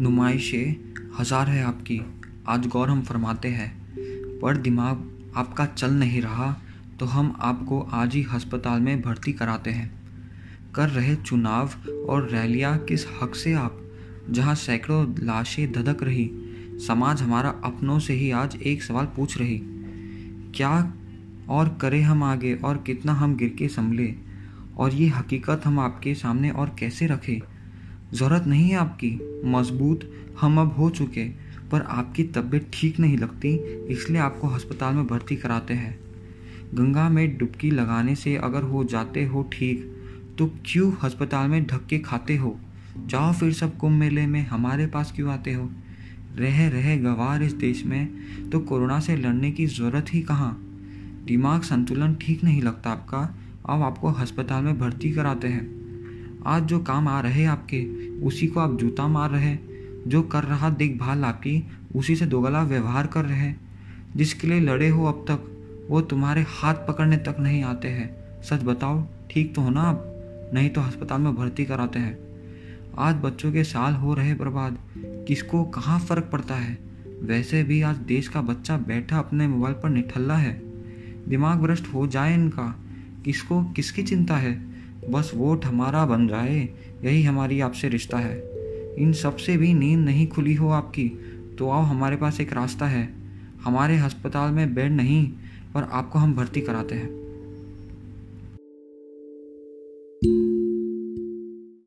नुमाइशें हज़ार है आपकी। आज गौर हम फरमाते हैं, पर दिमाग आपका चल नहीं रहा तो हम आपको आज ही हस्पताल में भर्ती कराते हैं। कर रहे चुनाव और रैलियाँ किस हक से आप? जहाँ सैकड़ों लाशें धधक रही, समाज हमारा अपनों से ही आज एक सवाल पूछ रही, क्या और करें हम आगे और कितना हम गिर के संभले? और ये हकीकत हम आपके सामने और कैसे रखें? ज़रूरत नहीं है आपकी। मज़बूत हम अब हो चुके, पर आपकी तबीयत ठीक नहीं लगती, इसलिए आपको अस्पताल में भर्ती कराते हैं। गंगा में डुबकी लगाने से अगर हो जाते हो ठीक तो क्यों अस्पताल में धक्के खाते हो? जाओ फिर सब कुंभ मेले में, हमारे पास क्यों आते हो? रह, रहे, गवार इस देश में तो कोरोना से लड़ने की ज़रूरत ही कहाँ? दिमाग संतुलन ठीक नहीं लगता आपका, अब आपको अस्पताल में भर्ती कराते हैं। आज जो काम आ रहे आपके, उसी को आप जूता मार रहे जो कर रहा देखभाल आपकी, उसी से दोगला व्यवहार कर रहे जिसके लिए लड़े हो अब तक, वो तुम्हारे हाथ पकड़ने तक नहीं आते हैं। सच बताओ, ठीक तो हो ना आप? नहीं तो अस्पताल में भर्ती कराते हैं। आज बच्चों के साल हो रहे बर्बाद। किसको, कहाँ फ़र्क पड़ता है? वैसे भी आज देश का बच्चा बैठा अपने मोबाइल पर निठल्ला है। दिमाग भ्रष्ट हो जाए इनका। किसको, किसकी चिंता है? बस वोट हमारा बन जाए, यही हमारी आपसे रिश्ता है। इन सबसे भी नींद नहीं खुली हो आपकी तो आओ हमारे पास एक रास्ता है। हमारे अस्पताल में बेड नहीं, पर आपको हम भर्ती कराते हैं।